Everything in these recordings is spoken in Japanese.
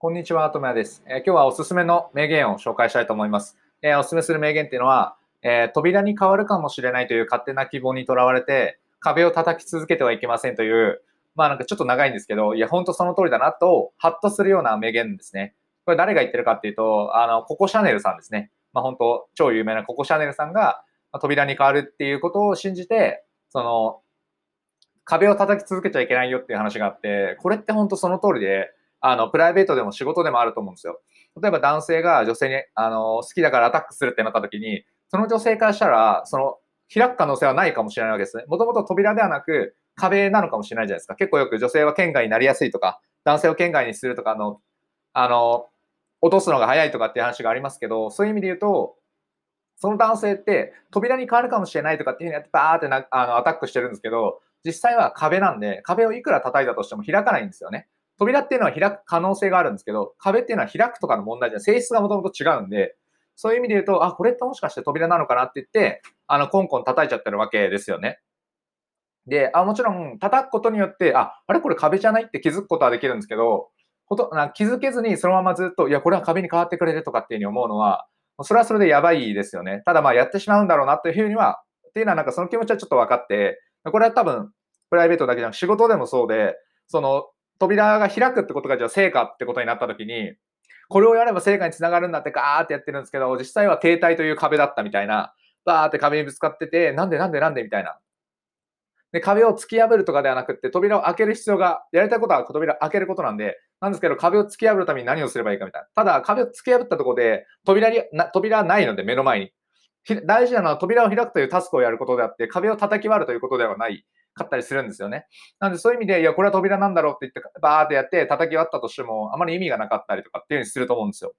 こんにちは、ともやです、えー、今日はおすすめの名言を紹介したいと思います。えー、おすすめする名言っていうのは、えー、扉に変わるかもしれないという勝手な希望にとらわれて、壁を叩き続けてはいけませんという、まあなんかちょっと長いんですけど、いや、ほんとその通りだなと、ハッとするような名言ですね。これ誰が言ってるかっていうと、あの、ココシャネルさんですね。まあ本当、超有名なココシャネルさんが、扉に変わるっていうことを信じて、その、壁を叩き続けちゃいけないよっていう話があって、これって本当その通りで、あの、プライベートでも仕事でもあると思うんですよ。例えば男性が女性に、あの、好きだからアタックするってなった時に、その女性からしたら、その、開く可能性はないかもしれないわけですね。もともと扉ではなく、壁なのかもしれないじゃないですか。結構よく女性は県外になりやすいとか、男性を県外にするとか、あの、あの、落とすのが早いとかっていう話がありますけど、そういう意味で言うと、その男性って扉に変わるかもしれないとかっていうふうにやってバーってなあのアタックしてるんですけど、実際は壁なんで、壁をいくら叩いたとしても開かないんですよね。扉っていうのは開く可能性があるんですけど、壁っていうのは開くとかの問題じゃ性質がもともと違うんで、そういう意味で言うと、あ、これってもしかして扉なのかなって言って、あの、コンコン叩いちゃってるわけですよね。で、あもちろん、叩くことによって、あ、あれこれ壁じゃないって気づくことはできるんですけど、ほとな気づけずにそのままずっと、いや、これは壁に変わってくれるとかっていうふうに思うのは、それはそれでやばいですよね。ただまあやってしまうんだろうなっていうふうには、っていうのはなんかその気持ちはちょっと分かって、これは多分プライベートだけじゃなく仕事でもそうで、その扉が開くってことがじゃあ成果ってことになった時に、これをやれば成果につながるんだってガーってやってるんですけど、実際は停滞という壁だったみたいな、バーって壁にぶつかってて、なんでなんでなんでみたいな。で、壁を突き破るとかではなくて、扉を開ける必要が、やりたいことは扉を開けることなんで、なんですけど、壁を突き破るために何をすればいいかみたいな。ただ、壁を突き破ったところで、扉にな扉はないので、目の前に。大事なのは扉を開くというタスクをやることであって、壁を叩き割るということではないかったりするんですよね。なんでそういう意味で、いや、これは扉なんだろうって言って、バーってやって叩き割ったとしても、あまり意味がなかったりとかっていうふうにすると思うんですよ。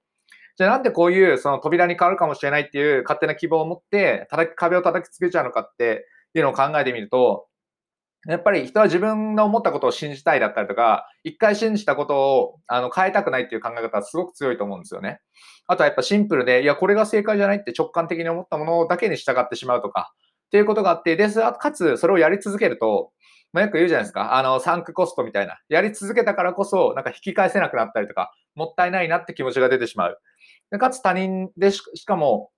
じゃあなんでこういうその扉に変わるかもしれないっていう勝手な希望を持って叩き壁を叩きつけちゃうのかっていうのを考えてみると、やっぱり人は自分の思ったことを信じたいだったりとか、一回信じたことをあの変えたくないっていう考え方はすごく強いと思うんですよね。あとはやっぱシンプルで、いや、これが正解じゃないって直感的に思ったものだけに従ってしまうとか、っていうことがあって、で、かつそれをやり続けると、まあ、よく言うじゃないですか。あの、サンクコストみたいな。やり続けたからこそ、なんか引き返せなくなったりとか、もったいないなって気持ちが出てしまう。でかつ他人でしかも、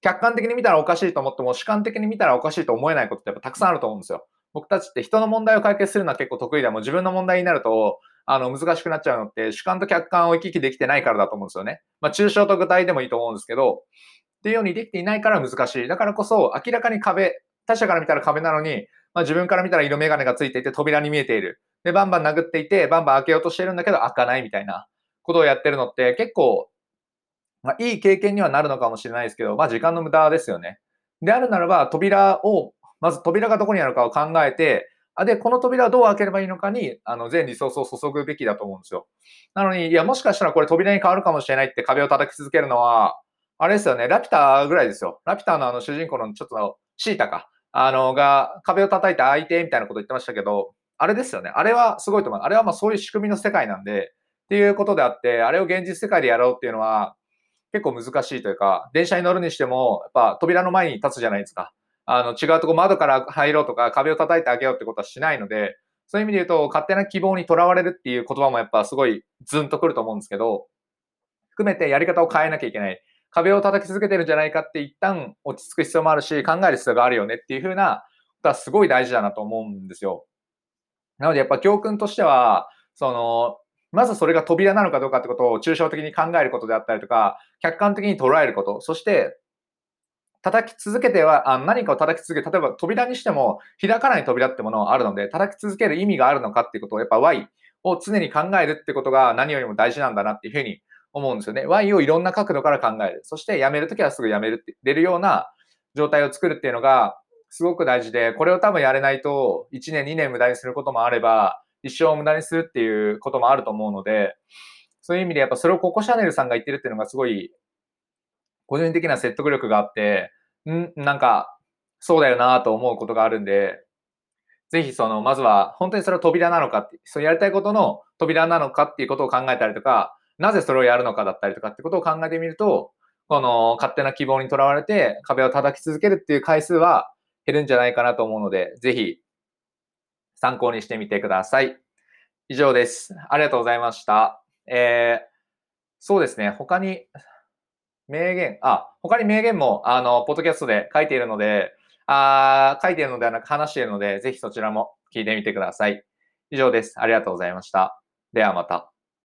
客観的に見たらおかしいと思っても、主観的に見たらおかしいと思えないことってやっぱたくさんあると思うんですよ。僕たちって人の問題を解決するのは結構得意でも、自分の問題になると、あの、難しくなっちゃうのって、主観と客観を行き来できてないからだと思うんですよね。まあ、抽象と具体でもいいと思うんですけど、っていうようにできていないから難しい。だからこそ、明らかに壁、他者から見たら壁なのに、まあ、自分から見たら色眼鏡がついていて扉に見えている。で、バンバン殴っていて、バンバン開けようとしてるんだけど開かないみたいなことをやってるのって結構、まあ、いい経験にはなるのかもしれないですけど、まあ時間の無駄ですよね。であるならば、扉を、まず扉がどこにあるかを考えて、あで、この扉をどう開ければいいのかに、あの、全リソースを注ぐべきだと思うんですよ。なのに、いや、もしかしたらこれ扉に変わるかもしれないって壁を叩き続けるのは、あれですよね、ラピュタぐらいですよ。ラピュタのあの主人公のちょっとシータか。あの、が壁を叩いて相手みたいなこと言ってましたけど、あれですよね。あれはすごいと思う。あれはまあそういう仕組みの世界なんで、っていうことであって、あれを現実世界でやろうっていうのは結構難しいというか、電車に乗るにしても、やっぱ扉の前に立つじゃないですか。あの、違うとこ窓から入ろうとか壁を叩いてあげようってことはしないので、そういう意味で言うと、勝手な希望にとらわれるっていう言葉もやっぱすごいズンとくると思うんですけど、含めてやり方を変えなきゃいけない。壁を叩き続けてるんじゃないかって一旦落ち着く必要もあるし、考える必要があるよねっていう風なことはすごい大事だなと思うんですよ。なのでやっぱ教訓としては、その、まずそれが扉なのかどうかってことを抽象的に考えることであったりとか、客観的に捉えること、そして叩き続けては、あ何かを叩き続け、例えば扉にしても開かない扉ってものがあるので、叩き続ける意味があるのかっていうことをやっぱ Y を常に考えるってことが何よりも大事なんだなっていうふうに思うんですよね。Y をいろんな角度から考える。そしてやめるときはすぐやめるって出るような状態を作るっていうのがすごく大事で、これを多分やれないと1年2年無駄にすることもあれば、一生無駄にするっていうこともあると思うので、そういう意味でやっぱそれをココシャネルさんが言ってるっていうのがすごい個人的な説得力があって、んなんかそうだよなと思うことがあるんで、ぜひその、まずは本当にそれは扉なのかって、そうやりたいことの扉なのかっていうことを考えたりとか、なぜそれをやるのかだったりとかってことを考えてみると、この勝手な希望にとらわれて壁を叩き続けるっていう回数は減るんじゃないかなと思うので、ぜひ参考にしてみてください。以上です。ありがとうございました。えー、そうですね、他に名言、あ、他に名言も、あの、ポッドキャストで書いているので、あ書いているのではなく話しているので、ぜひそちらも聞いてみてください。以上です。ありがとうございました。ではまた。